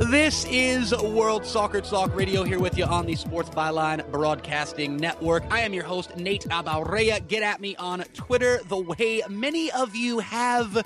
This is World Soccer Talk Radio here with you on the Sports Byline Broadcasting Network. I am your host, Nate Abaurrea. Get at me on Twitter the way many of you have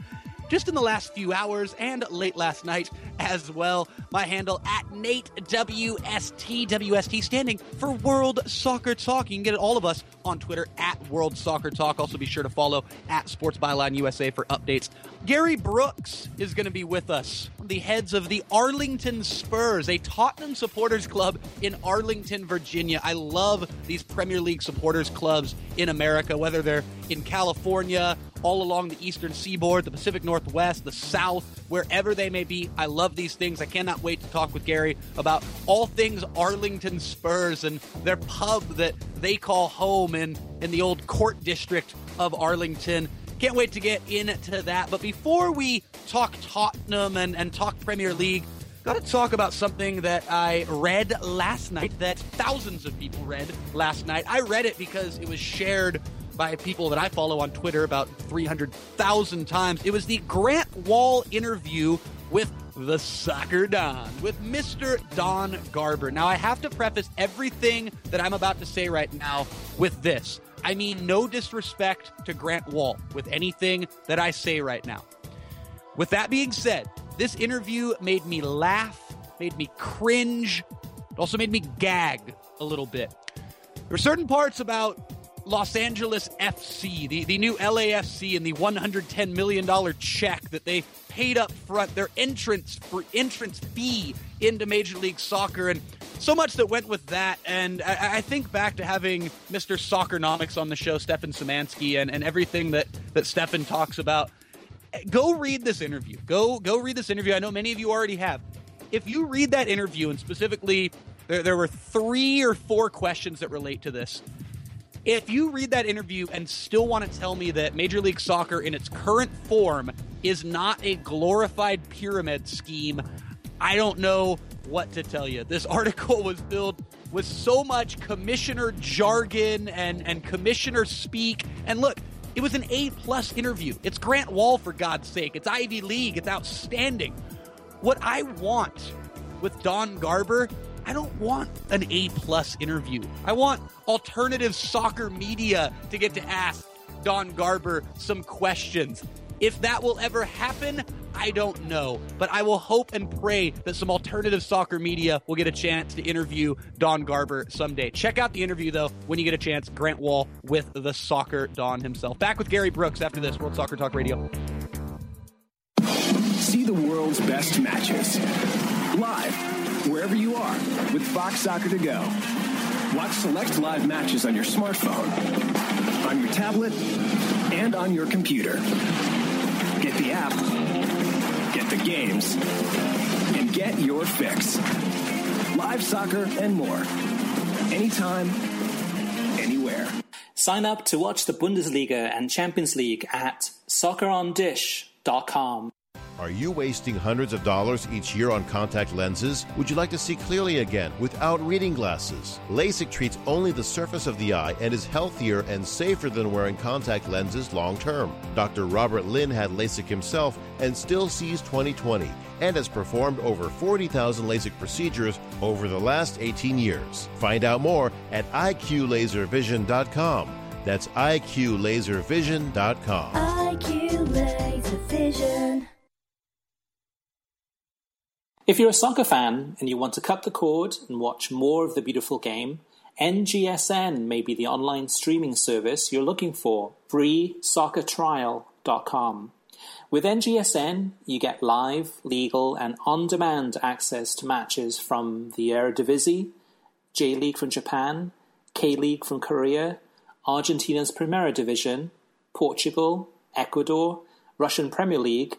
just in the last few hours and late last night as well. My handle at Nate WST, WST standing for World Soccer Talk. You can get all of us on Twitter at World Soccer Talk. Also be sure to follow at Sports Byline USA for updates. Gary Brooks is going to be with us, the heads of the Arlington Spurs, a Tottenham supporters club in Arlington, Virginia. I love these Premier League supporters clubs in America, whether they're in California, all along the eastern seaboard, the Pacific Northwest, the South, wherever they may be. I love these things. I cannot wait to talk with Gary about all things Arlington Spurs and their pub that they call home in, in the old court district of Arlington. Can't wait to get into that. But before we talk Tottenham and, and talk Premier League, got to talk about something that I read last night that thousands of people read last night. I read it because it was shared by people that I follow on Twitter about 300,000 times. It was the Grant Wahl interview with the Soccer Don, with Mr. Don Garber. Now, I have to preface everything that I'm about to say right now with this. I mean, no disrespect to Grant Wahl with anything that I say right now. With that being said, this interview made me laugh, made me cringe, it also made me gag a little bit. There were certain parts about Los Angeles FC, the, the new LAFC, and the $110 million check that they paid up front, their entrance for entrance fee into Major League Soccer, and so much that went with that. And I, I think back to having Mr. Soccernomics on the show, Stefan Szymanski, and, and everything that, that Stefan talks about. Go read this interview. Go go read this interview. I know many of you already have. If you read that interview, and specifically, there, there were three or four questions that relate to this. If you read that interview and still want to tell me that Major League Soccer in its current form is not a glorified pyramid scheme, I don't know what to tell you. This article was filled with so much commissioner jargon and, and commissioner speak. And look, it was an A plus interview. It's Grant Wahl, for God's sake. It's Ivy League. It's outstanding. What I want with Don Garber I don't want an A plus interview. I want alternative soccer media to get to ask Don Garber some questions. If that will ever happen, I don't know. But I will hope and pray that some alternative soccer media will get a chance to interview Don Garber someday. Check out the interview, though, when you get a chance. Grant Wahl with the Soccer Don himself. Back with Gary Brooks after this World Soccer Talk Radio. See the world's best matches live wherever you are with Fox Soccer to go. Watch select live matches on your smartphone, on your tablet, and on your computer. Get the app, get the games, and get your fix. Live soccer and more. Anytime, anywhere. Sign up to watch the Bundesliga and Champions League at soccerondish.com. Are you wasting hundreds of dollars each year on contact lenses? Would you like to see clearly again without reading glasses? LASIK treats only the surface of the eye and is healthier and safer than wearing contact lenses long term. Dr. Robert Lin had LASIK himself and still sees 2020 and has performed over 40,000 LASIK procedures over the last 18 years. Find out more at iqlaservision.com. That's iqlaservision.com. IQ Laser Vision. If you're a soccer fan and you want to cut the cord and watch more of the beautiful game, NGSN may be the online streaming service you're looking for. FreeSoccerTrial.com. With NGSN, you get live, legal, and on demand access to matches from the Eredivisie, J League from Japan, K League from Korea, Argentina's Primera Division, Portugal, Ecuador, Russian Premier League,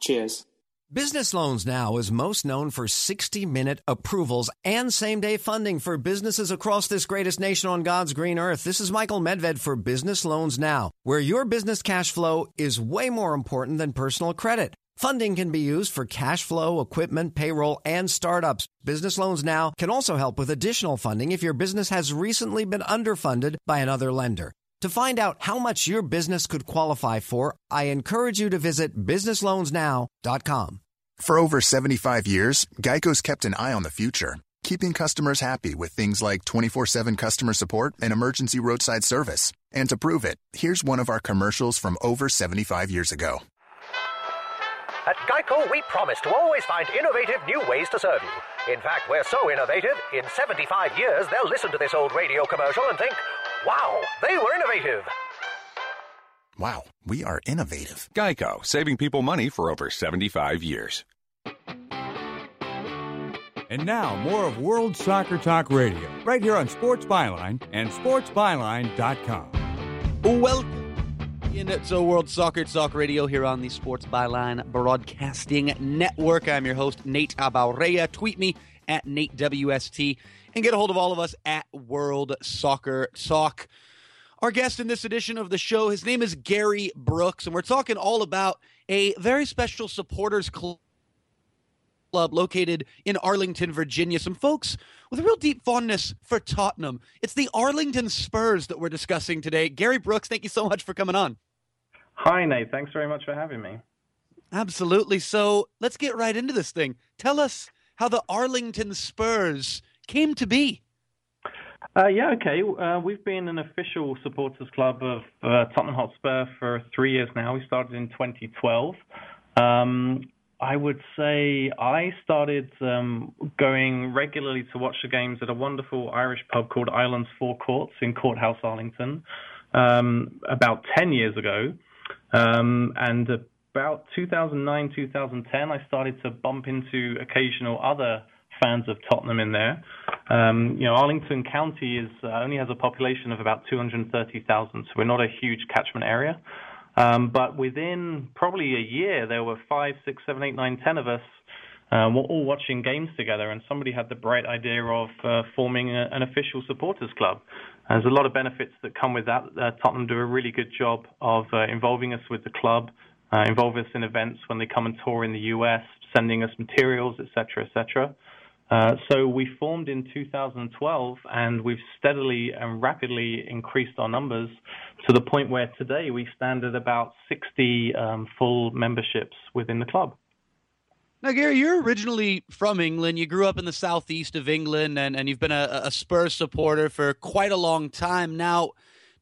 Cheers. Business Loans Now is most known for 60 minute approvals and same day funding for businesses across this greatest nation on God's green earth. This is Michael Medved for Business Loans Now, where your business cash flow is way more important than personal credit. Funding can be used for cash flow, equipment, payroll, and startups. Business Loans Now can also help with additional funding if your business has recently been underfunded by another lender. To find out how much your business could qualify for, I encourage you to visit businessloansnow.com. For over 75 years, Geico's kept an eye on the future, keeping customers happy with things like 24 7 customer support and emergency roadside service. And to prove it, here's one of our commercials from over 75 years ago. At Geico, we promise to always find innovative new ways to serve you. In fact, we're so innovative, in 75 years, they'll listen to this old radio commercial and think, wow, they were innovative. Wow, we are innovative. Geico, saving people money for over 75 years. And now, more of World Soccer Talk Radio, right here on Sports Byline and SportsByline.com. Welcome into World Soccer Talk Radio here on the Sports Byline Broadcasting Network. I'm your host, Nate Abaurrea. Tweet me at NateWST and get a hold of all of us at World Soccer Talk. Our guest in this edition of the show, his name is Gary Brooks, and we're talking all about a very special supporters club located in Arlington, Virginia. Some folks with a real deep fondness for Tottenham. It's the Arlington Spurs that we're discussing today. Gary Brooks, thank you so much for coming on. Hi, Nate. Thanks very much for having me. Absolutely. So let's get right into this thing. Tell us how the Arlington Spurs came to be. Uh, yeah, okay. Uh, we've been an official supporters club of uh, Tottenham Hotspur for three years now. We started in 2012. Um, I would say I started um, going regularly to watch the games at a wonderful Irish pub called Ireland's Four Courts in Courthouse, Arlington, um, about 10 years ago. Um, and about 2009, 2010, I started to bump into occasional other fans of Tottenham in there. Um, you know, Arlington County is uh, only has a population of about 230,000, so we're not a huge catchment area. Um, but within probably a year, there were five, six, seven, eight, nine, ten of us uh, all watching games together, and somebody had the bright idea of uh, forming a, an official supporters club. There's a lot of benefits that come with that. Uh, Tottenham do a really good job of uh, involving us with the club, uh, involve us in events when they come and tour in the US, sending us materials, etc., etc. Uh, so we formed in 2012, and we've steadily and rapidly increased our numbers to the point where today we stand at about 60 um, full memberships within the club. Now, Gary, you're originally from England. You grew up in the southeast of England, and, and you've been a, a Spurs supporter for quite a long time. Now,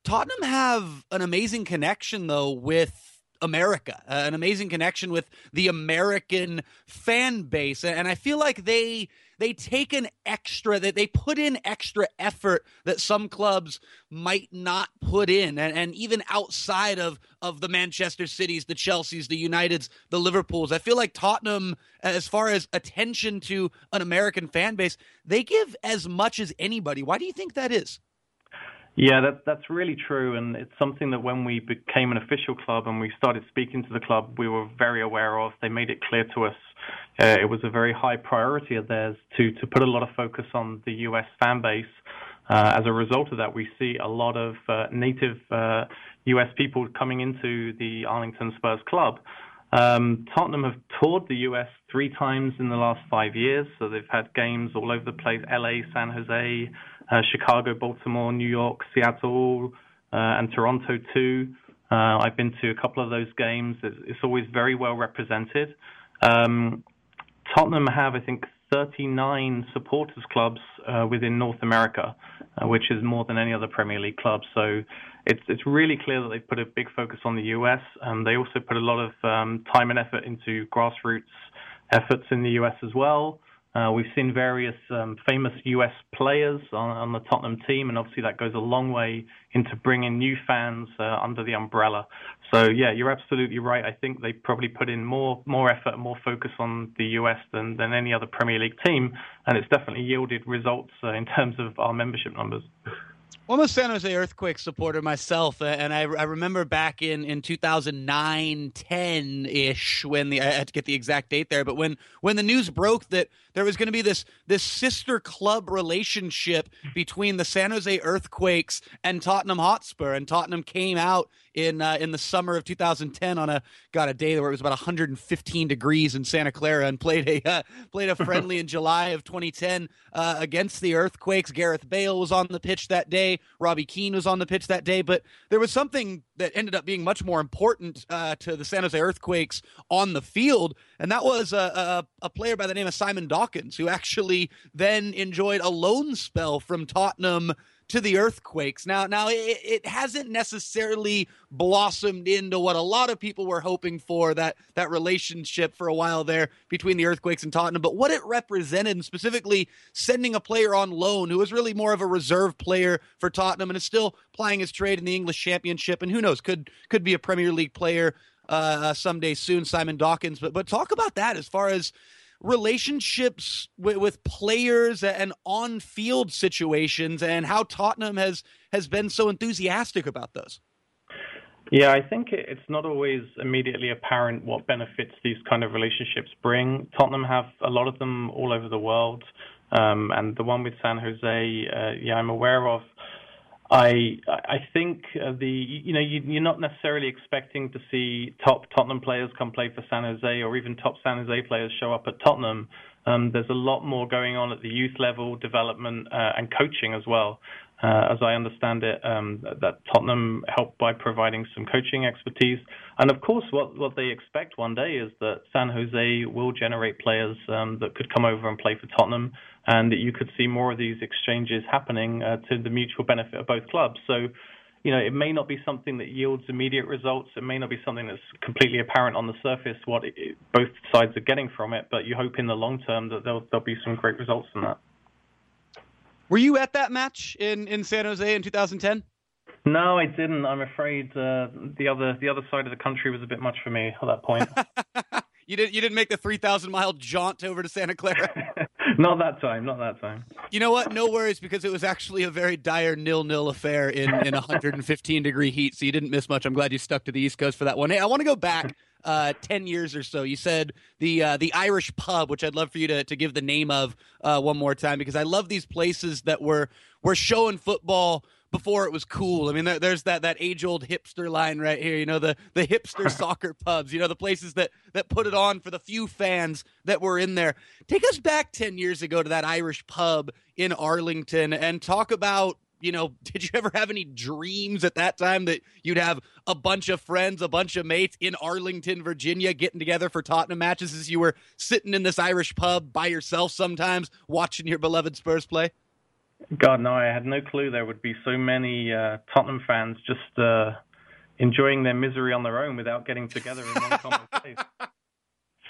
Tottenham have an amazing connection, though, with America, uh, an amazing connection with the American fan base. And I feel like they they take an extra that they put in extra effort that some clubs might not put in. And, and even outside of of the manchester cities the chelseas the uniteds the liverpools i feel like tottenham as far as attention to an american fan base they give as much as anybody. Why do you think that is yeah, that, that's really true, and it's something that when we became an official club and we started speaking to the club, we were very aware of. They made it clear to us uh, it was a very high priority of theirs to to put a lot of focus on the U.S. fan base. Uh, as a result of that, we see a lot of uh, native U.S. Uh, people coming into the Arlington Spurs club. Um, Tottenham have toured the U.S. three times in the last five years, so they've had games all over the place: L.A., San Jose, Chicago, Baltimore, New York, Seattle, uh, and Toronto too. Uh, I've been to a couple of those games. It's, it's always very well represented. Um, Tottenham have, I think, 39 supporters clubs uh, within North America, uh, which is more than any other Premier League club. So it's it's really clear that they've put a big focus on the US. Um, they also put a lot of um, time and effort into grassroots efforts in the US as well. Uh, we've seen various um, famous US players on, the Tottenham team, and obviously that goes a long way into bringing new fans uh, under the umbrella. So yeah, you're absolutely right. I think they probably put in more more effort, and more focus on the US than than any other Premier League team, and it's definitely yielded results uh, in terms of our membership numbers. I'm a San Jose Earthquake supporter myself, and I, I remember back in, in 2009, 10 ish, when the I had to get the exact date there, but when when the news broke that there was going to be this this sister club relationship between the San Jose Earthquakes and Tottenham Hotspur, and Tottenham came out in uh, in the summer of 2010 on a got a day where it was about 115 degrees in Santa Clara, and played a uh, played a friendly in July of 2010 uh, against the Earthquakes. Gareth Bale was on the pitch that day. Robbie Keane was on the pitch that day, but there was something that ended up being much more important uh, to the San Jose Earthquakes on the field, and that was a, a, a player by the name of Simon Dawkins, who actually then enjoyed a loan spell from Tottenham to the earthquakes. Now, now it, it, hasn't necessarily blossomed into what a lot of people were hoping for that that relationship for a while there between the earthquakes and Tottenham. But what it represented, and specifically sending a player on loan who was really more of a reserve player for Tottenham and is still plying his trade in the English Championship, and who knows, could could be a Premier League player uh, someday soon, Simon Dawkins. But but talk about that as far as relationships with, with players and on-field situations, and how Tottenham has has been so enthusiastic about those. Yeah, I think it's not always immediately apparent what benefits these kind of relationships bring. Tottenham have a lot of them all over the world, um, and the one with San Jose, uh, yeah, I'm aware of. I think the you know you, are not necessarily expecting to see top Tottenham players come play for San Jose or even top San Jose players show up at Tottenham. Um, there's a lot more going on at the youth level, development uh, and coaching as well. Uh, as I understand it, um, that Tottenham helped by providing some coaching expertise. And of course, what, what they expect one day is that San Jose will generate players um, that could come over and play for Tottenham, and that you could see more of these exchanges happening uh, to the mutual benefit of both clubs. So, you know, it may not be something that yields immediate results. It may not be something that's completely apparent on the surface what it, both sides are getting from it, but you hope in the long term that there'll, there'll be some great results from that. Were you at that match in, in San Jose in 2010? No, I didn't. I'm afraid uh, the other the other side of the country was a bit much for me at that point. you didn't you didn't make the 3,000 mile jaunt over to Santa Clara. not that time. Not that time. You know what? No worries because it was actually a very dire nil nil affair in in 115 degree heat. So you didn't miss much. I'm glad you stuck to the East Coast for that one. Hey, I want to go back uh, 10 years or so. You said the uh, the Irish pub, which I'd love for you to, to give the name of uh, one more time because I love these places that were were showing football before it was cool. I mean, there, there's that that age old hipster line right here. You know, the the hipster soccer pubs. You know, the places that that put it on for the few fans that were in there. Take us back ten years ago to that Irish pub in Arlington and talk about you know, did you ever have any dreams at that time that you'd have a bunch of friends, a bunch of mates in Arlington, Virginia, getting together for Tottenham matches as you were sitting in this Irish pub by yourself sometimes watching your beloved Spurs play? God, no, I had no clue there would be so many uh, Tottenham fans just uh, enjoying their misery on their own without getting together in one common place.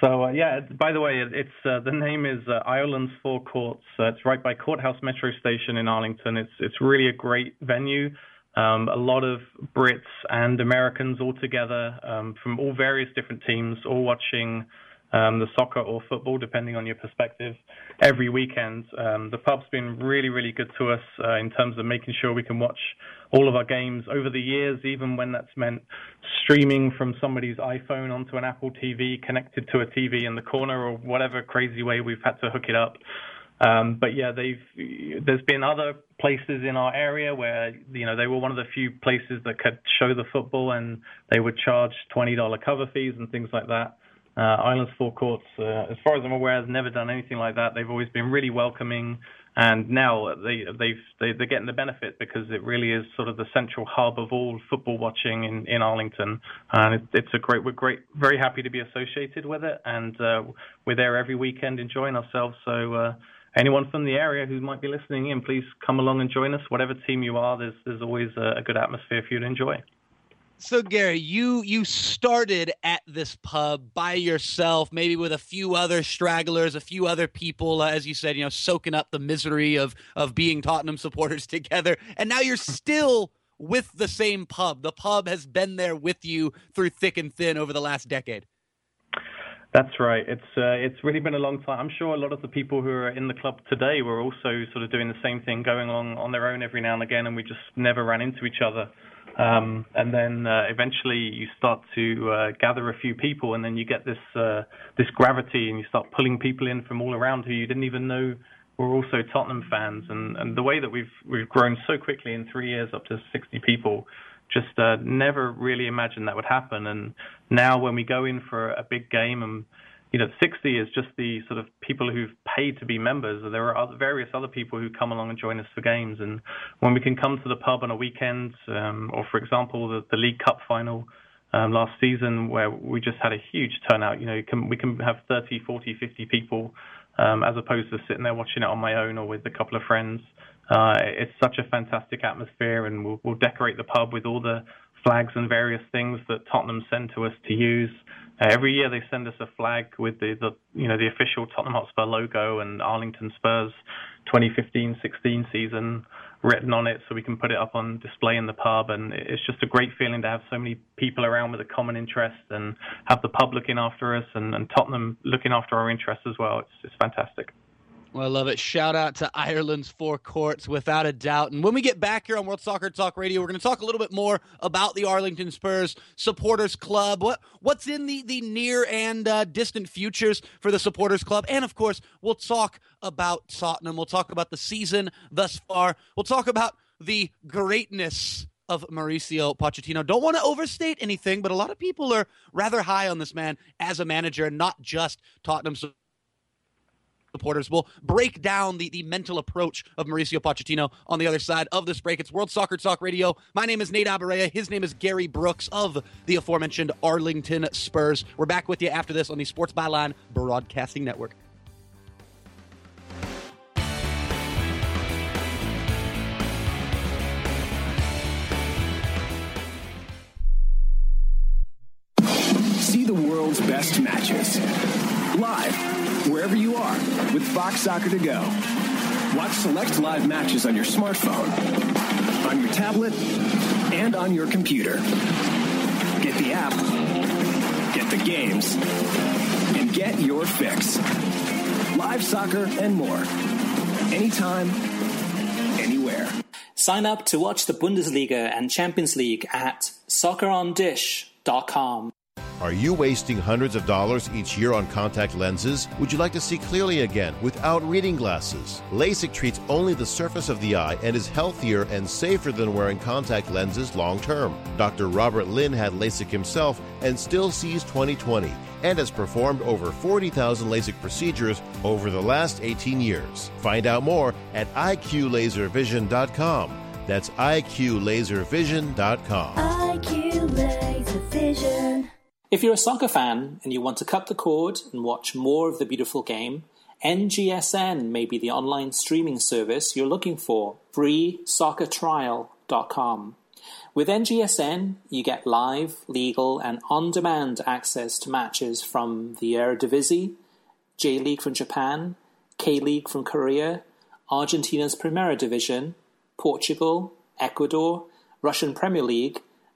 So uh, yeah, by the way, it's uh, the name is uh, Ireland's Four Courts. Uh, it's right by Courthouse Metro Station in Arlington. It's it's really a great venue. Um, a lot of Brits and Americans all together um, from all various different teams, all watching um, the soccer or football, depending on your perspective, every weekend. Um, the pub's been really, really good to us uh, in terms of making sure we can watch all of our games over the years, even when that's meant streaming from somebody's iPhone onto an Apple TV connected to a TV in the corner or whatever crazy way we've had to hook it up. Um, but yeah, they've there's been other places in our area where you know they were one of the few places that could show the football and they would charge twenty dollar cover fees and things like that. Uh, Ireland's Four Courts, uh, as far as I'm aware, has never done anything like that. They've always been really welcoming, and now they they've they, they're getting the benefit because it really is sort of the central hub of all football watching in in Arlington, and it, it's a great we're great very happy to be associated with it, and uh, we're there every weekend enjoying ourselves. So. Uh, anyone from the area who might be listening in, please come along and join us. Whatever team you are, there's there's always a, a good atmosphere for you to enjoy. So Gary, you you started at this pub by yourself, maybe with a few other stragglers, a few other people, uh, as you said, you know, soaking up the misery of of being Tottenham supporters together, and now you're still with the same pub. The pub has been there with you through thick and thin over the last decade. That's right. It's uh, it's really been a long time. I'm sure a lot of the people who are in the club today were also sort of doing the same thing, going along on their own every now and again, and we just never ran into each other. Um, and then uh, eventually you start to uh, gather a few people, and then you get this uh, this gravity, and you start pulling people in from all around who you didn't even know were also Tottenham fans. And, and the way that we've we've grown so quickly in three years, up to 60 people, just uh, never really imagined that would happen. And now when we go in for a big game and you know, 60 is just the sort of people who've paid to be members. There are other, various other people who come along and join us for games. And when we can come to the pub on a weekend, um, or for example, the, the League Cup final um, last season, where we just had a huge turnout, you know, can, we can have 30, 40, 50 people, um, as opposed to sitting there watching it on my own or with a couple of friends. Uh, it's such a fantastic atmosphere, and we'll, we'll decorate the pub with all the flags and various things that Tottenham send to us to use. Uh, every year they send us a flag with the, the you know the official Tottenham Hotspur logo and Arlington Spurs 2015-16 season written on it, so we can put it up on display in the pub. And it's just a great feeling to have so many people around with a common interest and have the pub looking after us and, and Tottenham looking after our interests as well. It's it's fantastic. Well, I love it. Shout out to Ireland's Four Courts, without a doubt. And when we get back here on World Soccer Talk Radio, we're going to talk a little bit more about the Arlington Spurs Supporters Club. What what's in the the near and uh, distant futures for the Supporters Club, and of course, we'll talk about Tottenham. We'll talk about the season thus far. We'll talk about the greatness of Mauricio Pochettino. Don't want to overstate anything, but a lot of people are rather high on this man as a manager, and not just Tottenham supporters. We'll break down the, the mental approach of Mauricio Pochettino on the other side of this break. It's World Soccer Talk Radio. My name is Nate Abaurrea. His name is Gary Brooks of the aforementioned Arlington Spurs. We're back with you after this on the Sports Byline Broadcasting Network. See the world's best matches live wherever you are with Fox Soccer to go. Watch select live matches on your smartphone, on your tablet, and on your computer. Get the app, get the games, and get your fix. Live soccer and more. Anytime, anywhere. Sign up to watch the Bundesliga and Champions League at soccerondish.com. Are you wasting hundreds of dollars each year on contact lenses? Would you like to see clearly again without reading glasses? LASIK treats only the surface of the eye and is healthier and safer than wearing contact lenses long term. Dr. Robert Lin had LASIK himself and still sees 2020 and has performed over 40,000 LASIK procedures over the last 18 years. Find out more at iqlaservision.com. That's iqlaservision.com. IQ Laser Vision. If you're a soccer fan and you want to cut the cord and watch more of the beautiful game, NGSN may be the online streaming service you're looking for. FreeSoccerTrial.com. With NGSN, you get live, legal, and on demand access to matches from the Eredivisie, J League from Japan, K League from Korea, Argentina's Primera Division, Portugal, Ecuador, Russian Premier League,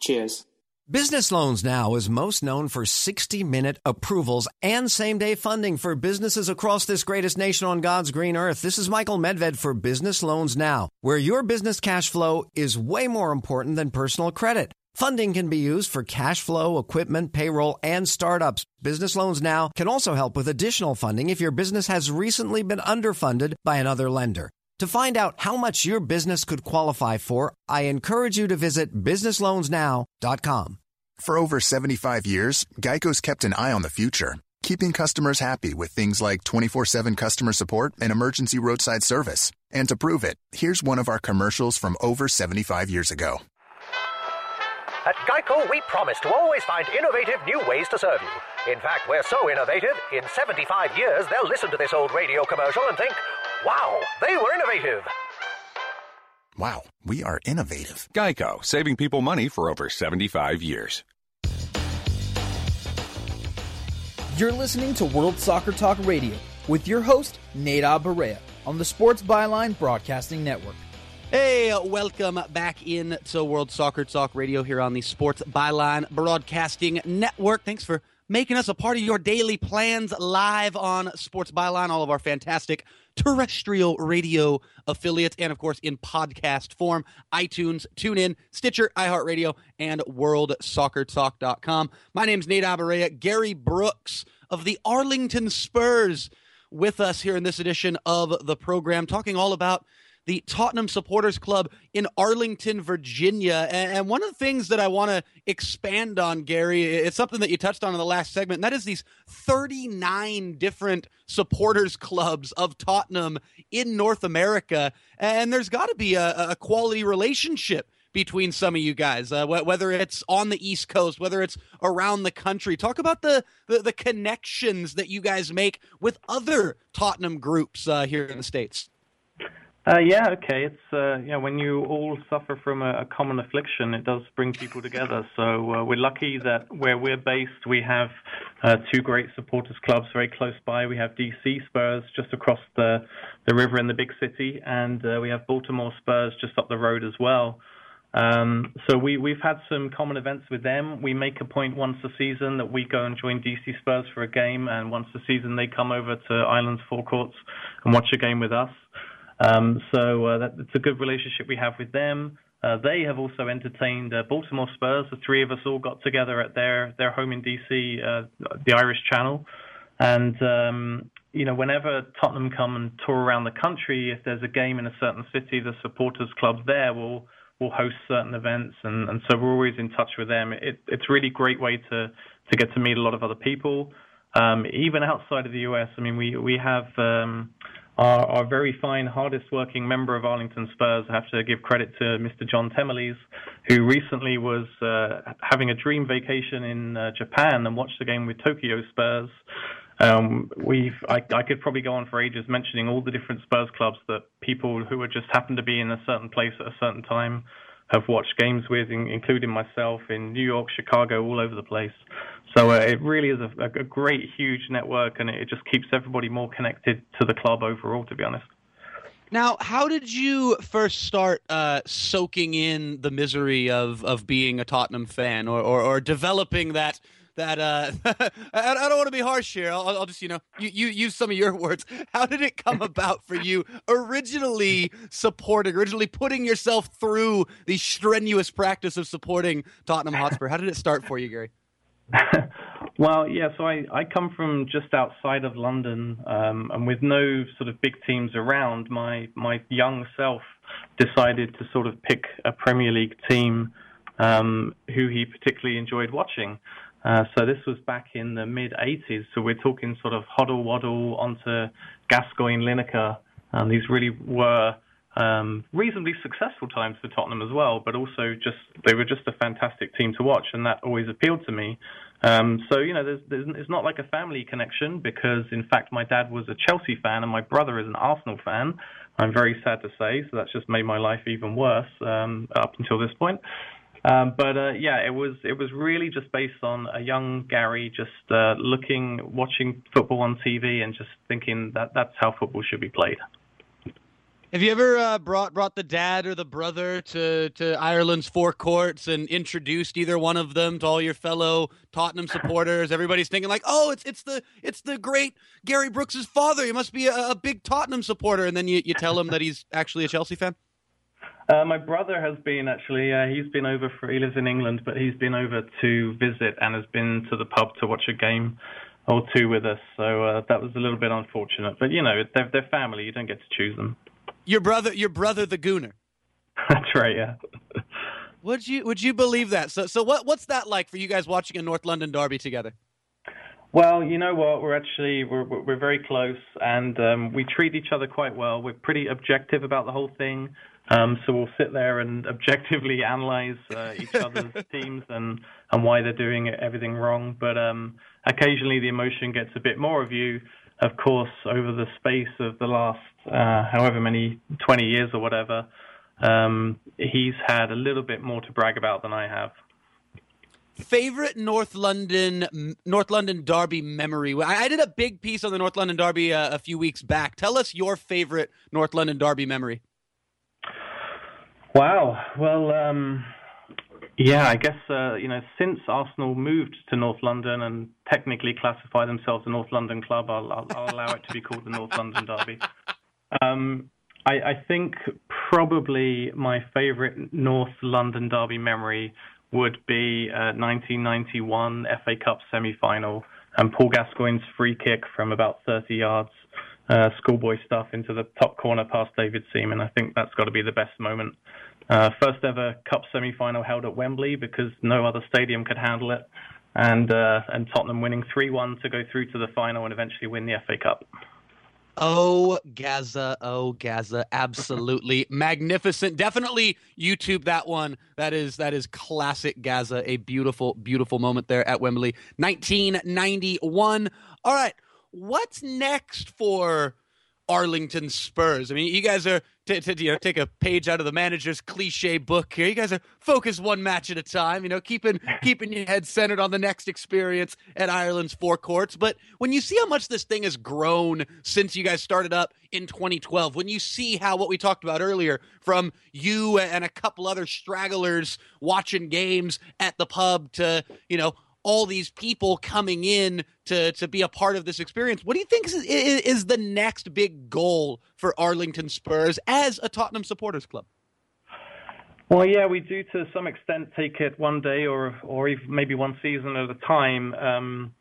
Cheers. Business Loans Now is most known for 60 minute approvals and same day funding for businesses across this greatest nation on God's green earth. This is Michael Medved for Business Loans Now, where your business cash flow is way more important than personal credit. Funding can be used for cash flow, equipment, payroll, and startups. Business Loans Now can also help with additional funding if your business has recently been underfunded by another lender. To find out how much your business could qualify for, I encourage you to visit businessloansnow.com. For over 75 years, Geico's kept an eye on the future, keeping customers happy with things like 24 7 customer support and emergency roadside service. And to prove it, here's one of our commercials from over 75 years ago. At Geico, we promise to always find innovative new ways to serve you. In fact, we're so innovative, in 75 years, they'll listen to this old radio commercial and think, wow, they were innovative. Wow, we are innovative. Geico, saving people money for over 75 years. You're listening to World Soccer Talk Radio with your host, Nate Abaurrea, on the Sports Byline Broadcasting Network. Hey, welcome back in to World Soccer Talk Radio here on the Sports Byline Broadcasting Network. Thanks for making us a part of your daily plans live on Sports Byline, all of our fantastic terrestrial radio affiliates, and of course in podcast form iTunes, TuneIn, Stitcher, iHeartRadio, and WorldSoccerTalk.com. My name's Nate Abaurrea. Gary Brooks of the Arlington Spurs with us here in this edition of the program, talking all about the Tottenham Supporters Club in Arlington, Virginia. And one of the things that I want to expand on, Gary, it's something that you touched on in the last segment, and that is these 39 different supporters clubs of Tottenham in North America. And there's got to be a, a quality relationship between some of you guys, uh, wh- whether it's on the East Coast, whether it's around the country. Talk about the, the, the connections that you guys make with other Tottenham groups uh, here in the States. Uh, yeah, okay. It's uh, yeah, when you all suffer from a, a, common affliction, it does bring people together. So uh, we're lucky that where we're based, we have uh, two great supporters clubs very close by. We have DC Spurs just across the the river in the big city, and uh, we have Baltimore Spurs just up the road as well. Um, so we we've had some common events with them. We make a point once a season that we go and join DC Spurs for a game, and once a season they come over to Ireland's Four Courts and watch a game with us. Um, so uh, that, it's a good relationship we have with them. Uh, they have also entertained uh, Baltimore Spurs. The three of us all got together at their their home in DC, the Irish Channel, and um, you know whenever Tottenham come and tour around the country, if there's a game in a certain city, the supporters club there will will host certain events, and, so we're always in touch with them. It, it's really great way to get to meet a lot of other people, um, even outside of the US. I mean, we we have. Our, our very fine, hardest working member of Arlington Spurs. I have to give credit to Mr. John Temeles, who recently was uh, having a dream vacation in uh, Japan and watched the game with Tokyo Spurs. Um, we've I, I, could probably go on for ages mentioning all the different Spurs clubs that people who just happen to be in a certain place at a certain time have watched games with, including myself in New York, Chicago, all over the place. So uh, it really is a, a, great, huge network, and it just keeps everybody more connected to the club overall. To be honest. Now, how did you first start uh, soaking in the misery of, of being a Tottenham fan, or, or, or developing that that uh, I, don't want to be harsh here. I'll, I'll, just you know you, you use some of your words. How did it come about for you originally supporting, originally putting yourself through the strenuous practice of supporting Tottenham Hotspur? How did it start for you, Gary? well, yeah. So I, I come from just outside of London, um, and with no sort of big teams around, my my young self decided to sort of pick a Premier League team um, who he particularly enjoyed watching. Uh, so this was back in the mid 80s. So we're talking sort of Hoddle Waddle onto Gascoigne Lineker. And these really were um, reasonably successful times for Tottenham as well, but also just they were just a fantastic team to watch, and that always appealed to me. Um, so you know, there's, there's, it's not like a family connection because in fact my dad was a Chelsea fan and my brother is an Arsenal fan. I'm very sad to say, so that's just made my life even worse um, up until this point. Um, but uh, yeah, it was it was really just based on a young Gary just uh, looking, watching football on TV, and just thinking that that's how football should be played. Have you ever uh, brought brought the dad or the brother to, to Ireland's four courts and introduced either one of them to all your fellow Tottenham supporters? Everybody's thinking like, oh, it's it's the it's the great Gary Brooks's father. He must be a, a big Tottenham supporter, and then you, you tell him that he's actually a Chelsea fan. Uh, my brother has been actually. Uh, he's been over for. He lives in England, but he's been over to visit and has been to the pub to watch a game or two with us. So uh, that was a little bit unfortunate. But you know, they're, they're family. You don't get to choose them. Your brother, your brother, the Gooner. That's right. Yeah. Would you would you believe that? So so what what's that like for you guys watching a North London derby together? Well, you know what? We're actually we're we're very close, and um, we treat each other quite well. We're pretty objective about the whole thing. Um, so we'll sit there and objectively analyze uh, each other's teams and and why they're doing everything wrong. But um, occasionally the emotion gets a bit more of you. Of course, over the space of the last uh, however many 20 years or whatever, um, he's had a little bit more to brag about than I have. Favorite North London North London Derby memory. I, I did a big piece on the North London Derby uh, a few weeks back. Tell us your favorite North London Derby memory. Wow. Well, um, yeah, I guess uh, you know since Arsenal moved to North London and technically classify themselves a North London club, I'll, I'll, I'll allow it to be called the North London Derby. Um, I, I think probably my favourite North London derby memory would be uh, 1991 FA Cup semi-final and Paul Gascoigne's free kick from about 30 yards, uh, schoolboy stuff into the top corner past David Seaman. I think that's got to be the best moment. Uh, first ever Cup semi-final held at Wembley because no other stadium could handle it, and uh, and Tottenham winning 3-1 to go through to the final and eventually win the FA Cup. Oh, Gaza. Oh, Gaza. Absolutely magnificent. Definitely YouTube that one. That is that is classic Gaza. A beautiful, beautiful moment there at Wembley. 1991. All right. What's next for Arlington Spurs? I mean, you guys are to, to you know take a page out of the manager's cliche book here. You guys are focused one match at a time. You know, keeping keeping your head centered on the next experience at Ireland's four courts. But when you see how much this thing has grown since you guys started up in 2012, when you see how what we talked about earlier from you and a couple other stragglers watching games at the pub to you know all these people coming in to to be a part of this experience. What do you think is, is, the next big goal for Arlington Spurs as a Tottenham supporters club? Well, yeah, we do to some extent take it one day or or maybe one season at a time. Um,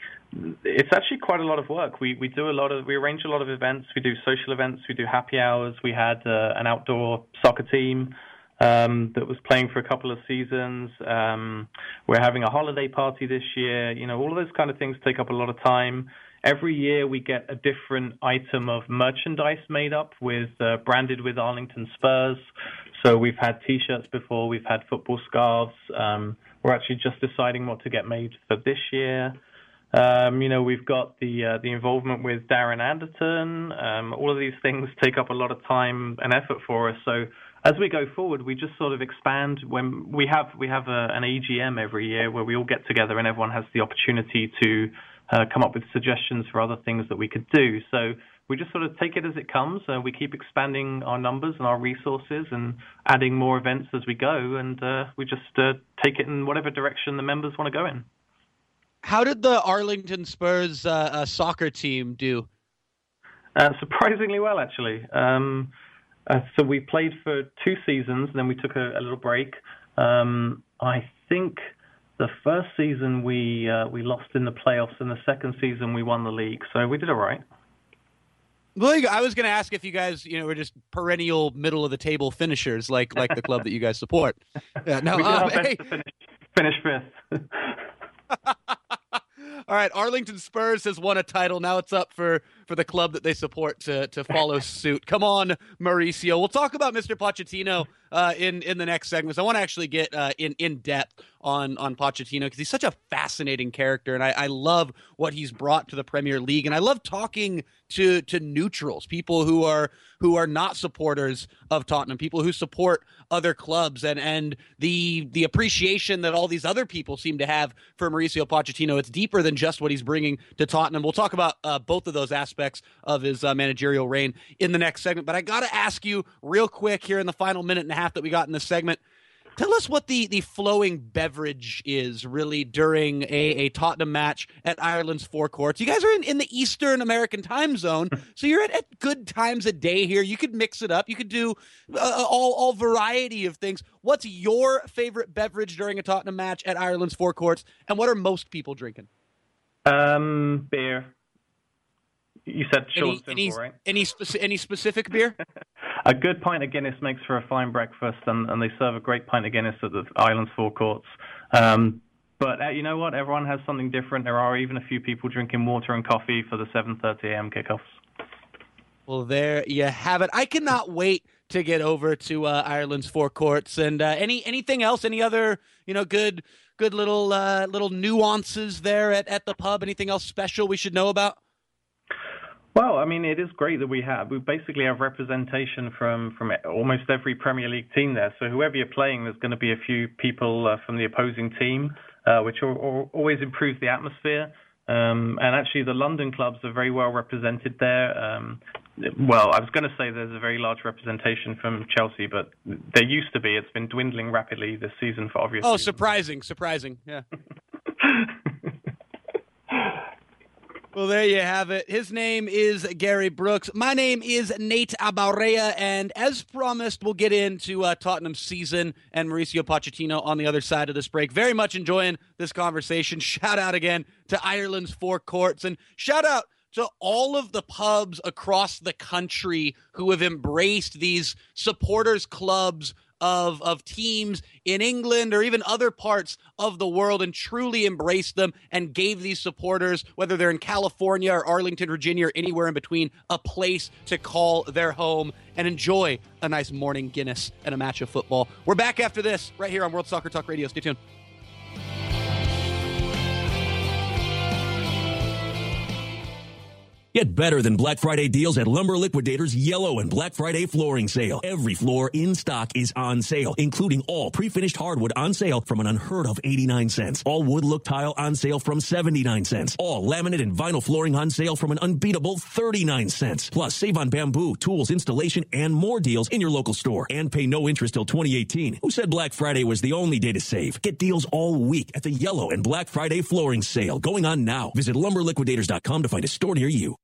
it's actually quite a lot of work. We we do a lot of we arrange a lot of events. We do social events. We do happy hours. We had uh, an outdoor soccer team um, that was playing for a couple of seasons. Um, we're having a holiday party this year. You know, all of those kind of things take up a lot of time. Every year we get a different item of merchandise made up with uh, branded with Arlington Spurs. So we've had T-shirts before, we've had football scarves. Um, we're actually just deciding what to get made for this year. Um, you know, we've got the uh, the involvement with Darren Anderton. Um, all of these things take up a lot of time and effort for us. So as we go forward, we just sort of expand. When we have we have a, an AGM every year where we all get together and everyone has the opportunity to uh, come up with suggestions for other things that we could do. So we just sort of take it as it comes. Uh, we keep expanding our numbers and our resources and adding more events as we go, and uh, we just uh, take it in whatever direction the members want to go in. How did the Arlington Spurs uh, uh, soccer team do? surprisingly well, actually. Um, uh, so we played for two seasons, and then we took a, a little break. Um, I think the first season we uh, we lost in the playoffs, and the second season we won the league. So we did all right. Well, I was going to ask if you guys, you know, were just perennial middle of the table finishers, like like the club that you guys support. Yeah, no, um, hey. finish, finish fifth. All right, Arlington Spurs has won a title. Now it's up for for the club that they support to to follow suit. Come on, Mauricio. We'll talk about Mr. Pochettino uh, in in the next segments. I want to actually get uh, in in depth on on Pochettino because he's such a fascinating character, and I, I love what he's brought to the Premier League, and I love talking to to neutrals, people who are who are not supporters of Tottenham, people who support other clubs, and and the the appreciation that all these other people seem to have for Mauricio Pochettino. It's deeper than just what he's bringing to Tottenham. We'll talk about uh, both of those aspects of his uh, managerial reign in the next segment. But I got to ask you real quick here in the final minute and half that we got in this segment. Tell us what the, the flowing beverage is really during a, a Tottenham match at Ireland's Four Courts. You guys are in, in the Eastern American time zone, so you're at, at good times a day here. You could mix it up. You could do uh, all, all variety of things. What's your favorite beverage during a Tottenham match at Ireland's Four Courts, and what are most people drinking? Um, beer. You said short Any, simple, any, right? any, speci- any specific beer? A good pint of Guinness makes for a fine breakfast, and, and they serve a great pint of Guinness at the Ireland's Four Courts. Um, but uh, you know what? Everyone has something different. There are even a few people drinking water and coffee for the 7:30 a.m. kickoffs. Well, there you have it. I cannot wait to get over to uh, Ireland's Four Courts. And uh, any anything else? Any other you know good good little uh, little nuances there at, at the pub? Anything else special we should know about? Well, I mean, it is great that we have. We basically have representation from from almost every Premier League team there. So whoever you're playing, there's going to be a few people uh, from the opposing team, uh, which are, are always improves the atmosphere. Um, and actually, the London clubs are very well represented there. Um, well, I was going to say there's a very large representation from Chelsea, but there used to be. It's been dwindling rapidly this season for obvious. Oh, reasons. surprising, surprising. Yeah. Well, there you have it. His name is Gary Brooks. My name is Nate Abaurrea, and as promised, we'll get into uh, Tottenham's season and Mauricio Pochettino on the other side of this break. Very much enjoying this conversation. Shout out again to Ireland's Four Courts, and shout out to all of the pubs across the country who have embraced these supporters clubs of of teams in England or even other parts of the world and truly embraced them and gave these supporters whether they're in California or Arlington Virginia or anywhere in between a place to call their home and enjoy a nice morning Guinness and a match of football. We're back after this right here on World Soccer Talk Radio. Stay tuned. Get better than Black Friday deals at Lumber Liquidators Yellow and Black Friday flooring sale. Every floor in stock is on sale, including all pre-finished hardwood on sale from an unheard of 89 cents. All wood look tile on sale from 79 cents. All laminate and vinyl flooring on sale from an unbeatable 39 cents. Plus save on bamboo, tools, installation, and more deals in your local store. And pay no interest till 2018. Who said Black Friday was the only day to save? Get deals all week at the Yellow and Black Friday flooring sale going on now. Visit lumberliquidators.com to find a store near you.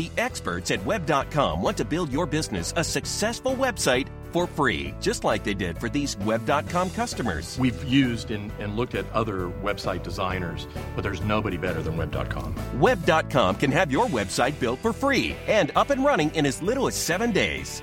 The experts at web.com want to build your business a successful website for free, just like they did for these web.com customers. We've used and, and looked at other website designers, but there's nobody better than web.com. Web.com can have your website built for free and up and running in as little as seven days.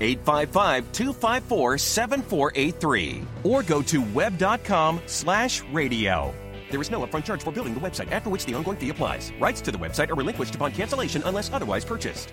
855 254 7483 or go to web.com slash radio. There is no upfront charge for building the website, after which the ongoing fee applies. Rights to the website are relinquished upon cancellation unless otherwise purchased.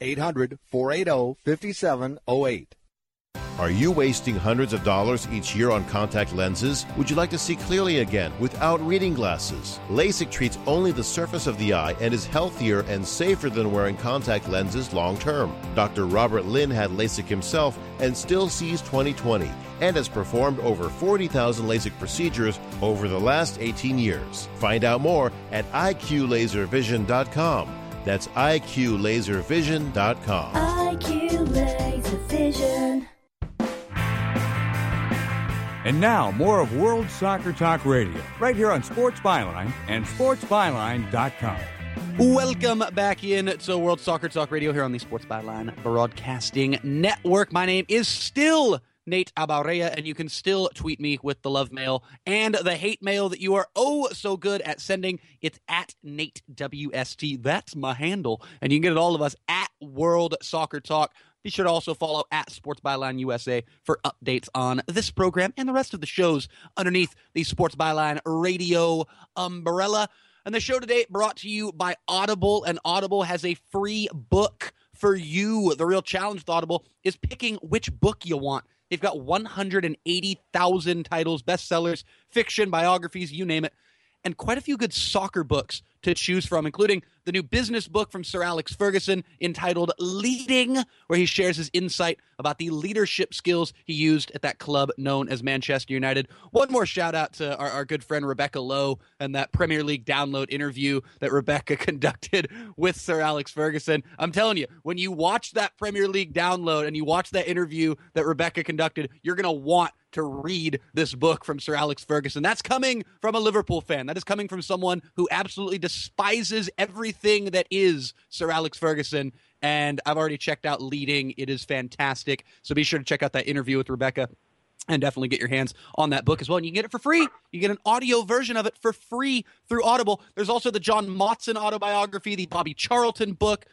800 480 5708. Are you wasting hundreds of dollars each year on contact lenses? Would you like to see clearly again without reading glasses? LASIK treats only the surface of the eye and is healthier and safer than wearing contact lenses long term. Dr. Robert Lin had LASIK himself and still sees 2020 and has performed over 40,000 LASIK procedures over the last 18 years. Find out more at iqlaservision.com. That's iqlaservision.com. IQ Laser Vision. And now, more of World Soccer Talk Radio, right here on Sports Byline and SportsByline.com. Welcome back in to World Soccer Talk Radio here on the Sports Byline Broadcasting Network. My name is still Nate Abaurrea, and you can still tweet me with the love mail and the hate mail that you are oh so good at sending. It's at Nate WST. That's my handle, and you can get it all of us at World Soccer Talk. Be sure to also follow at Sports Byline USA for updates on this program and the rest of the shows underneath the Sports Byline radio umbrella. And the show today brought to you by Audible, and Audible has a free book for you. The real challenge with Audible is picking which book you want. They've got 180,000 titles, bestsellers, fiction, biographies, you name it, and quite a few good soccer books to choose from, including the new business book from Sir Alex Ferguson entitled Leading, where he shares his insight about the leadership skills he used at that club known as Manchester United. One more shout out to our, our good friend Rebecca Lowe and that Premier League download interview that Rebecca conducted with Sir Alex Ferguson. I'm telling you, when you watch that Premier League download and you watch that interview that Rebecca conducted, you're going to want to read this book from Sir Alex Ferguson. That's coming from a Liverpool fan. That is coming from someone who absolutely despises everything that is Sir Alex Ferguson. And I've already checked out Leading. It is fantastic. So be sure to check out that interview with Rebecca and definitely get your hands on that book as well. And you can get it for free. You get an audio version of it for free through Audible. There's also the John Motson autobiography, the Bobby Charlton book,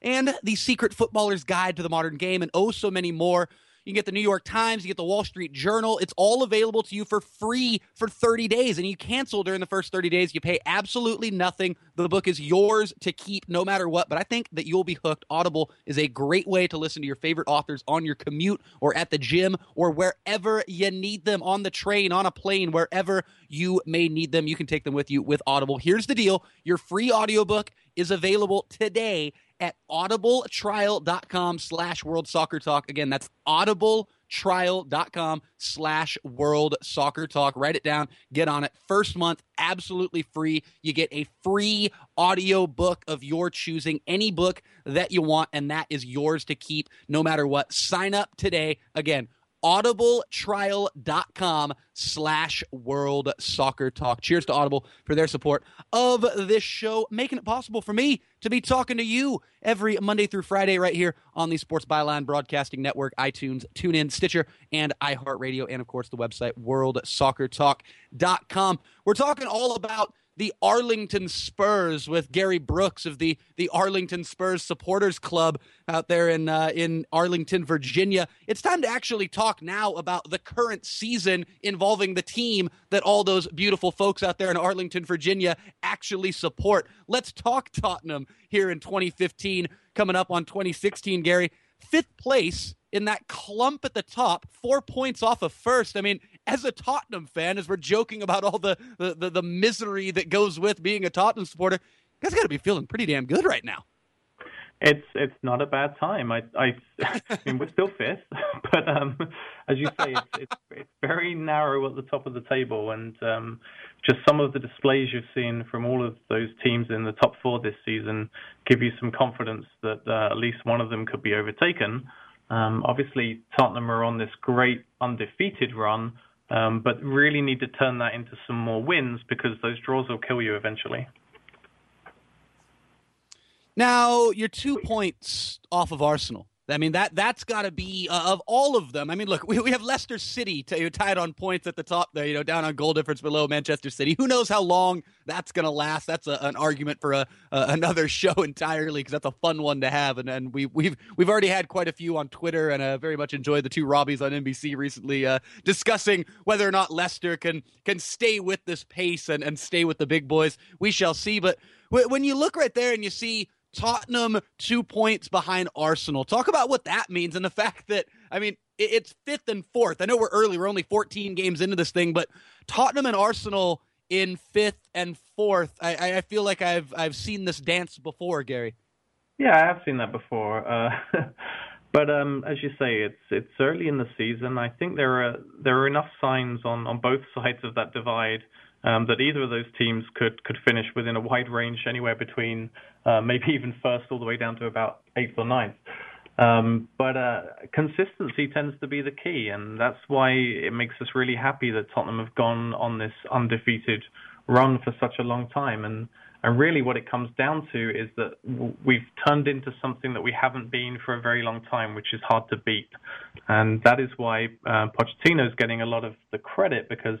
and the Secret Footballer's Guide to the Modern Game, and oh, so many more. You get the New York Times, you get the Wall Street Journal. It's all available to you for free for 30 days. And you cancel during the first 30 days. You pay absolutely nothing. The book is yours to keep no matter what. But I think that you'll be hooked. Audible is a great way to listen to your favorite authors on your commute or at the gym or wherever you need them on the train, on a plane, wherever you may need them. You can take them with you with Audible. Here's the deal your free audiobook is available today at audibletrial.com slash world soccer talk. Again, that's audibletrial.com slash world soccer talk. Write it down, get on it. First month, absolutely free. You get a free audio book of your choosing, any book that you want, and that is yours to keep no matter what. Sign up today. Again, audibletrial.com slash world soccer talk. Cheers to audible for their support of this show making it possible for me to be talking to you every monday through friday right here on the sports byline broadcasting network itunes tunein stitcher and iheartradio and of course the website worldsoccertalk.com we're talking all about the Arlington Spurs with Gary Brooks of the the Arlington Spurs Supporters Club out there in uh, in Arlington, Virginia. It's time to actually talk now about the current season involving the team that all those beautiful folks out there in Arlington, Virginia actually support. Let's talk Tottenham here in 2015 coming up on 2016, Gary. Fifth place in that clump at the top, four points off of first. I mean, as a Tottenham fan, as we're joking about all the the, the, the misery that goes with being a Tottenham supporter, guys got to be feeling pretty damn good right now. It's it's not a bad time. I I, I mean we're still fifth, but um, as you say, it's, it's it's very narrow at the top of the table, and um, just some of the displays you've seen from all of those teams in the top four this season give you some confidence that uh, at least one of them could be overtaken. Um, obviously, Tottenham are on this great undefeated run, um, but really need to turn that into some more wins because those draws will kill you eventually. Now you're two points off of Arsenal. I mean that that's got to be uh, of all of them. I mean, look, we, we have Leicester City to, tied on points at the top there, you know, down on goal difference below Manchester City. Who knows how long that's going to last? That's a, an argument for a, another show entirely because that's a fun one to have. And and we we've we've already had quite a few on Twitter, and uh, very much enjoyed the two Robbies on NBC recently uh, discussing whether or not Leicester can can stay with this pace and and stay with the big boys. We shall see. But when you look right there and you see Tottenham two points behind Arsenal. Talk about what that means and the fact that, I mean, it's fifth and fourth. I know we're early; we're only 14 games into this thing, but Tottenham and Arsenal in fifth and fourth. I, I feel like I've I've seen this dance before, Gary. Yeah, I have seen that before. Uh, but um, as you say, it's it's early in the season. I think there are there are enough signs on, on both sides of that divide um, that either of those teams could could finish within a wide range, anywhere between uh, maybe even first all the way down to about eighth or ninth. Um, but uh, consistency tends to be the key, and that's why it makes us really happy that Tottenham have gone on this undefeated run for such a long time. And and really, what it comes down to is that we've turned into something that we haven't been for a very long time, which is hard to beat. And that is why uh, Pochettino is getting a lot of the credit because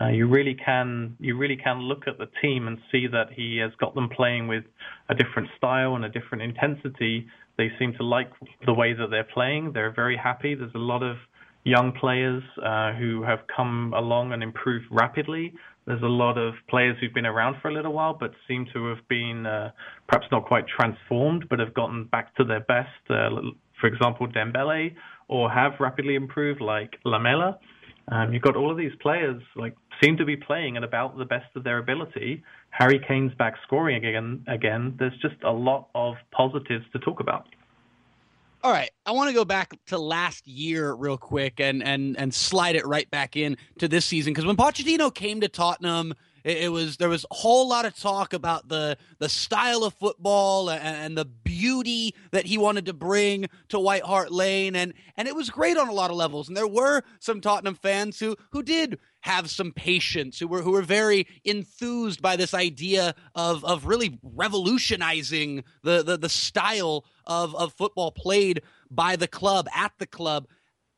uh, you really can you really can look at the team and see that he has got them playing with a different style and a different intensity. They seem to like the way that they're playing. They're very happy. There's a lot of young players uh, who have come along and improved rapidly. There's a lot of players who've been around for a little while but seem to have been uh, perhaps not quite transformed, but have gotten back to their best. Uh, for example, Dembele, or have rapidly improved, like Lamela. Um, you've got all of these players like seem to be playing at about the best of their ability. Harry Kane's back scoring again. Again, there's just a lot of positives to talk about. All right, I want to go back to last year real quick and and and slide it right back in to this season because when Pochettino came to Tottenham it, it, was there was a whole lot of talk about the the style of football and, and, the beauty that he wanted to bring to White Hart Lane, and and it was great on a lot of levels. And there were some Tottenham fans who who did have some patience, who were who were very enthused by this idea of of really revolutionizing the the, the style of of football played by the club at the club,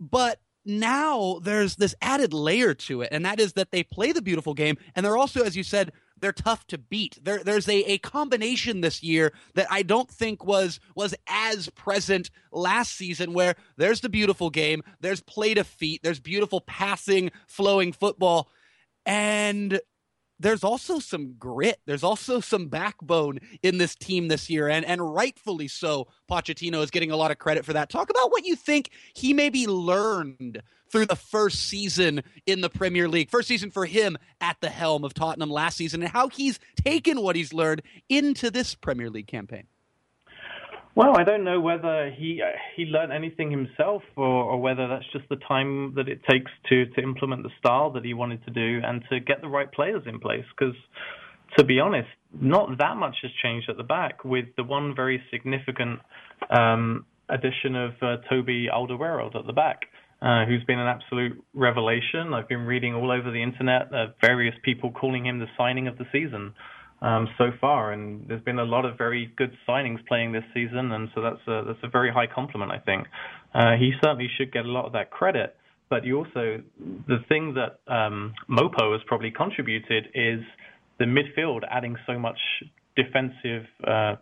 but now there's this added layer to it, and that is that they play the beautiful game, and they're also, as you said, they're tough to beat. There, there's a, a combination this year that I don't think was was as present last season, where there's the beautiful game, there's play to feet, there's beautiful passing, flowing football, and there's also some grit. There's also some backbone in this team this year, and and rightfully so. Pochettino is getting a lot of credit for that. Talk about what you think he maybe learned through the first season in the Premier League, first season for him at the helm of Tottenham last season, and how he's taken what he's learned into this Premier League campaign. Well, I don't know whether he he learned anything himself, or, or whether that's just the time that it takes to to implement the style that he wanted to do and to get the right players in place. Because, to be honest, not that much has changed at the back, with the one very significant um, addition of uh, Toby Alderweireld at the back. Uh, who's been an absolute revelation. I've been reading all over the internet uh, various people calling him the signing of the season um, so far, and there's been a lot of very good signings playing this season, and so that's a, that's a very high compliment, I think. Uh, he certainly should get a lot of that credit, but you also the thing that um, Mopo has probably contributed is the midfield adding so much defensive uh,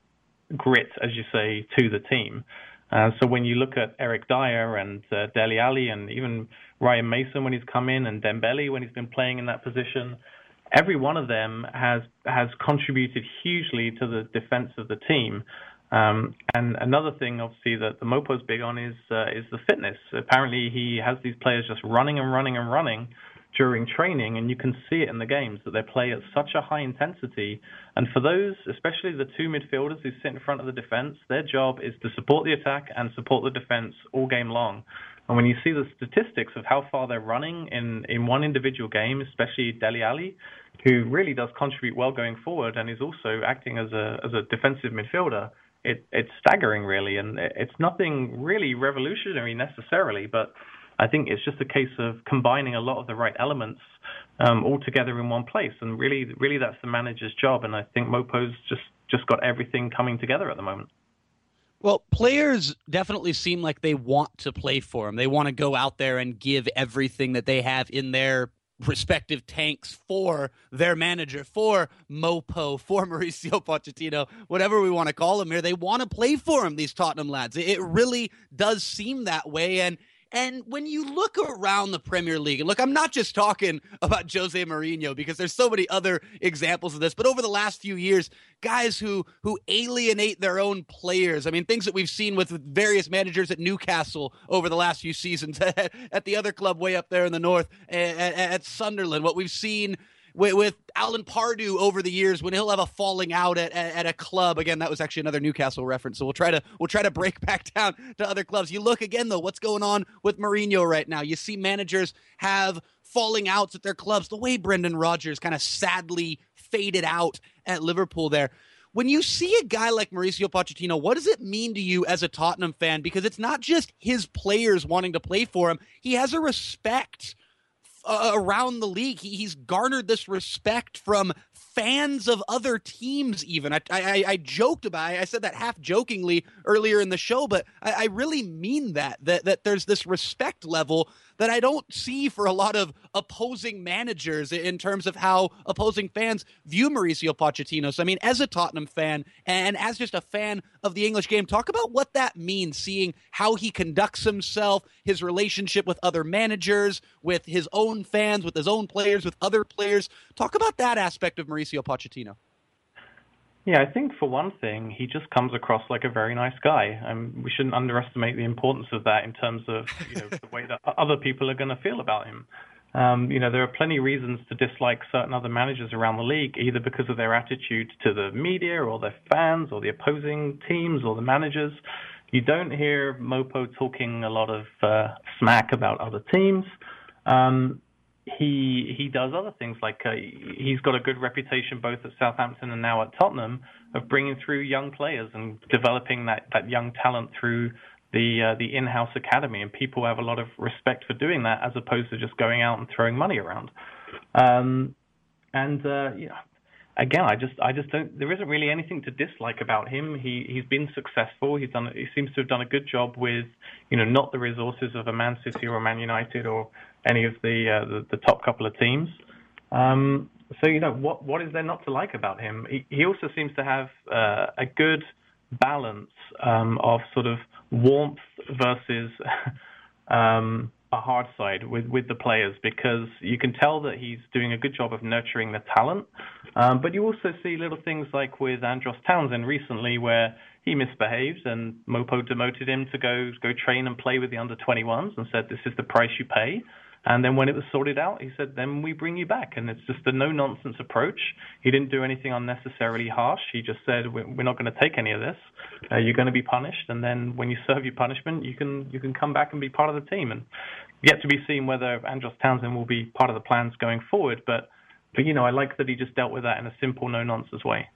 grit, as you say, to the team. Uh, so when you look at Eric Dier and uh, Dele Alli and even Ryan Mason when he's come in and Dembele when he's been playing in that position, every one of them has has contributed hugely to the defense of the team. Um, and another thing, obviously, that the Mopo's big on is uh, is the fitness. Apparently, he has these players just running and running and running during training, and you can see it in the games that they play at such a high intensity. And for those, especially the two midfielders who sit in front of the defense, their job is to support the attack and support the defense all game long. And when you see the statistics of how far they're running in, in one individual game, especially Dele Alli, who really does contribute well going forward and is also acting as a as a defensive midfielder, it, it's staggering really, and it's nothing really revolutionary necessarily, but I think it's just a case of combining a lot of the right elements um, all together in one place, and really, really that's the manager's job. And I think Mopo's just just got everything coming together at the moment. Well, players definitely seem like they want to play for him. They want to go out there and give everything that they have in their respective tanks for their manager, for Mopo, for Mauricio Pochettino, whatever we want to call him here. They want to play for him, these Tottenham lads. It really does seem that way. And And when you look around the Premier League, and look, I'm not just talking about Jose Mourinho because there's so many other examples of this, but over the last few years, guys who who alienate their own players. I mean, things that we've seen with various managers at Newcastle over the last few seasons, at the other club way up there in the north, at, at Sunderland. What we've seen with, with Alan Pardew over the years when he'll have a falling out at, at, at, a club. Again, that was actually another Newcastle reference. So we'll try to we'll try to break back down to other clubs. You look again though, what's going on with Mourinho right now? You see managers have falling outs at their clubs, the way Brendan Rodgers kind of sadly faded out at Liverpool there. When you see a guy like Mauricio Pochettino, what does it mean to you as a Tottenham fan? Because it's not just his players wanting to play for him. He has a respect uh, around the league. He, he's garnered this respect from fans of other teams. Even I, I, I joked about. It. I said that half jokingly earlier in the show, but I, I really mean that. That that there's this respect level that I don't see for a lot of opposing managers in terms of how opposing fans view Mauricio Pochettino. So, I mean, as a Tottenham fan and as just a fan of the English game, talk about what that means, seeing how he conducts himself, his relationship with other managers, with his own fans, with his own players, with other players. Talk about that aspect of Mauricio Pochettino. Yeah, I think for one thing, he just comes across like a very nice guy. Um, we shouldn't underestimate the importance of that in terms of you know the way that other people are going to feel about him. Um, you know, there are plenty of reasons to dislike certain other managers around the league, either because of their attitude to the media or their fans or the opposing teams or the managers. You don't hear Mopo talking a lot of uh, smack about other teams. Um, he he does other things like uh, he's got a good reputation both at Southampton and now at Tottenham of bringing through young players and developing that that young talent through the uh, the in-house academy. And people have a lot of respect for doing that as opposed to just going out and throwing money around. Um, and uh, know, again I just I just don't there isn't really anything to dislike about him. He he's been successful. He's done he seems to have done a good job with you know not the resources of a Man City or a Man United or any of the uh, the, the, top couple of teams. Um, so you know what what is there not to like about him? He, he also seems to have uh, a good balance um, of sort of warmth versus um, a hard side with with the players because you can tell that he's doing a good job of nurturing the talent. Um, but you also see little things like with Andros Townsend recently where he misbehaved and Mopo demoted him to go go train and play with the under 21s and said this is the price you pay. And then when it was sorted out, he said, then we bring you back. And it's just a no nonsense approach. He didn't do anything unnecessarily harsh. He just said, we're not going to take any of this. Uh, you're going to be punished. And then when you serve your punishment, you can you can come back and be part of the team. And yet to be seen whether Andros Townsend will be part of the plans going forward. But, but you know, I like that he just dealt with that in a simple, no nonsense way.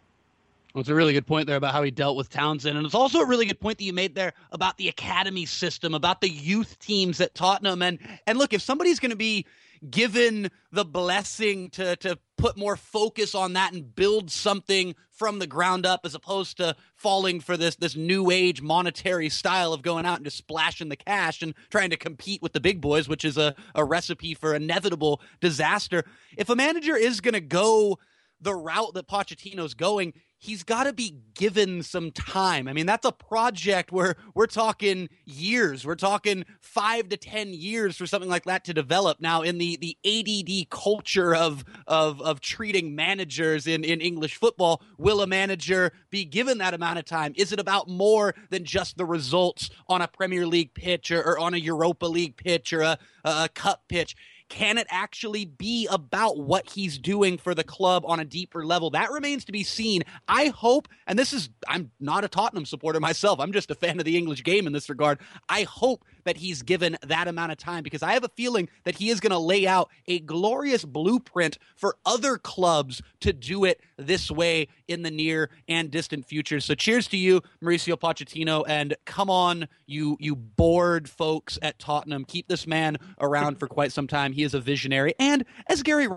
Well, it's a really good point there about how he dealt with Townsend. And it's also a really good point that you made there about the academy system, about the youth teams at Tottenham. And and look, if somebody's going to be given the blessing to to put more focus on that and build something from the ground up as opposed to falling for this this new age monetary style of going out and just splashing the cash and trying to compete with the big boys, which is a, a recipe for inevitable disaster. If a manager is going to go the route that Pochettino's going, he's got to be given some time. I mean, that's a project where we're talking years. We're talking five to ten years for something like that to develop. Now, in the the ADD culture of of of treating managers in in English football, will a manager be given that amount of time? Is it about more than just the results on a Premier League pitch or, or on a Europa League pitch or a, a cup pitch? Can it actually be about what he's doing for the club on a deeper level? That remains to be seen. I hope, and this is, I'm not a Tottenham supporter myself. I'm just a fan of the English game in this regard. I hope that he's given that amount of time because I have a feeling that he is going to lay out a glorious blueprint for other clubs to do it this way in the near and distant future. So cheers to you, Mauricio Pochettino, and come on, you you bored folks at Tottenham. Keep this man around for quite some time. He is a visionary, and as Gary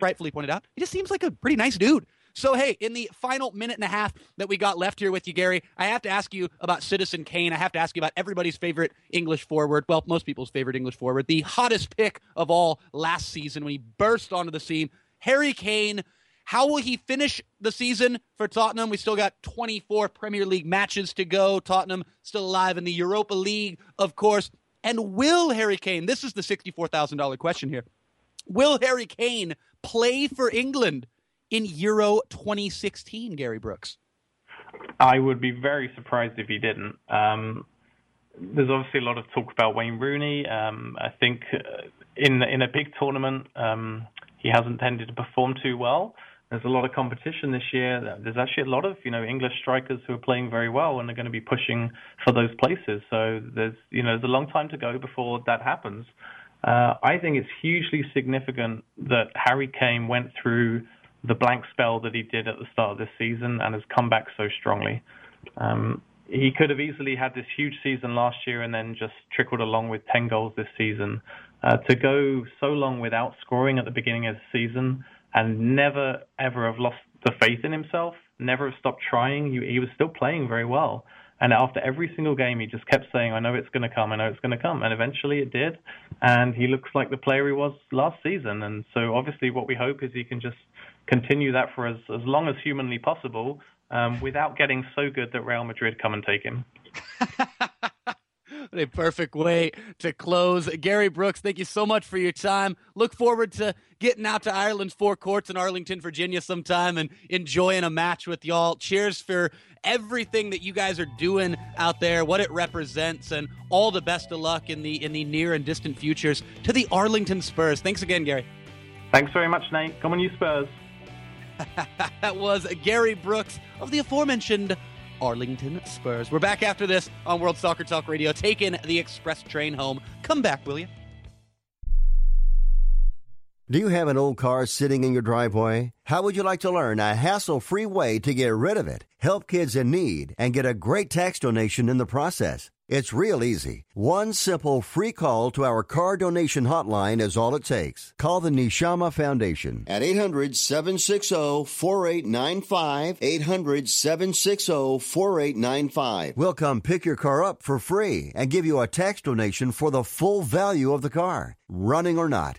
rightfully pointed out, he just seems like a pretty nice dude. So, hey, in the final minute and a half that we got left here with you, Gary, I have to ask you about Citizen Kane. I have to ask you about everybody's favorite English forward. Well, most people's favorite English forward. The hottest pick of all last season when he burst onto the scene. Harry Kane. How will he finish the season for Tottenham? We still got 24 Premier League matches to go. Tottenham still alive in the Europa League, of course. And will Harry Kane, this is the $64,000 question here, will Harry Kane play for England in Euro 2016, Gary Brooks? I would be very surprised if he didn't. Um, there's obviously a lot of talk about Wayne Rooney. Um, I think uh, in in a big tournament, um, he hasn't tended to perform too well. There's a lot of competition this year. There's actually a lot of you know English strikers who are playing very well and are going to be pushing for those places. So there's you know there's a long time to go before that happens. Uh, I think it's hugely significant that Harry Kane went through the blank spell that he did at the start of this season and has come back so strongly. Um, he could have easily had this huge season last year and then just trickled along with 10 goals this season. Uh, to go so long without scoring at the beginning of the season and never ever have lost the faith in himself, never have stopped trying. He, he was still playing very well. And after every single game, he just kept saying, I know it's going to come, I know it's going to come. And eventually it did. And he looks like the player he was last season. And so obviously what we hope is he can just continue that for as, as long as humanly possible um, without getting so good that Real Madrid come and take him. a perfect way to close. Gary Brooks, thank you so much for your time. Look forward to getting out to Ireland's Four Courts in Arlington, Virginia sometime and enjoying a match with y'all. Cheers for everything that you guys are doing out there, what it represents, and all the best of luck in the in the near and distant futures to the Arlington Spurs. Thanks again, Gary. Thanks very much, Nate. Come on, you Spurs. that was Gary Brooks of the aforementioned Arlington Spurs. We're back after this on World Soccer Talk Radio, taking the express train home. Come back, will you? Do you have an old car sitting in your driveway? How would you like to learn a hassle free way to get rid of it, help kids in need, and get a great tax donation in the process? It's real easy. One simple free call to our car donation hotline is all it takes. Call the Nishama Foundation at 800 760 4895. 800 760 4895. We'll come pick your car up for free and give you a tax donation for the full value of the car, running or not.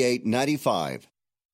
Eight ninety-five.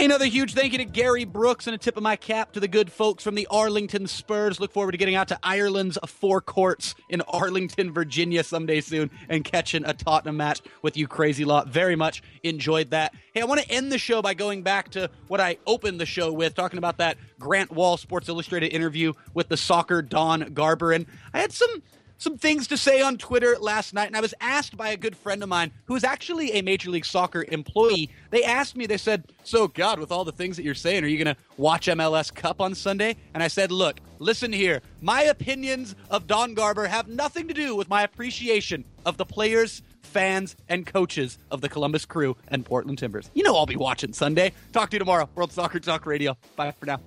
Another huge thank you to Gary Brooks and a tip of my cap to the good folks from the Arlington Spurs. Look forward to getting out to Ireland's four courts in Arlington, Virginia someday soon and catching a Tottenham match with you crazy lot. Very much enjoyed that. Hey, I want to end the show by going back to what I opened the show with, talking about that Grant Wahl Sports Illustrated interview with the soccer Don Garber. And I had some some things to say on Twitter last night, and I was asked by a good friend of mine who is actually a Major League Soccer employee. They asked me, they said, So, God, with all the things that you're saying, are you going to watch MLS Cup on Sunday? And I said, Look, listen here. My opinions of Don Garber have nothing to do with my appreciation of the players, fans, and coaches of the Columbus Crew and Portland Timbers. You know I'll be watching Sunday. Talk to you tomorrow. World Soccer Talk Radio. Bye for now.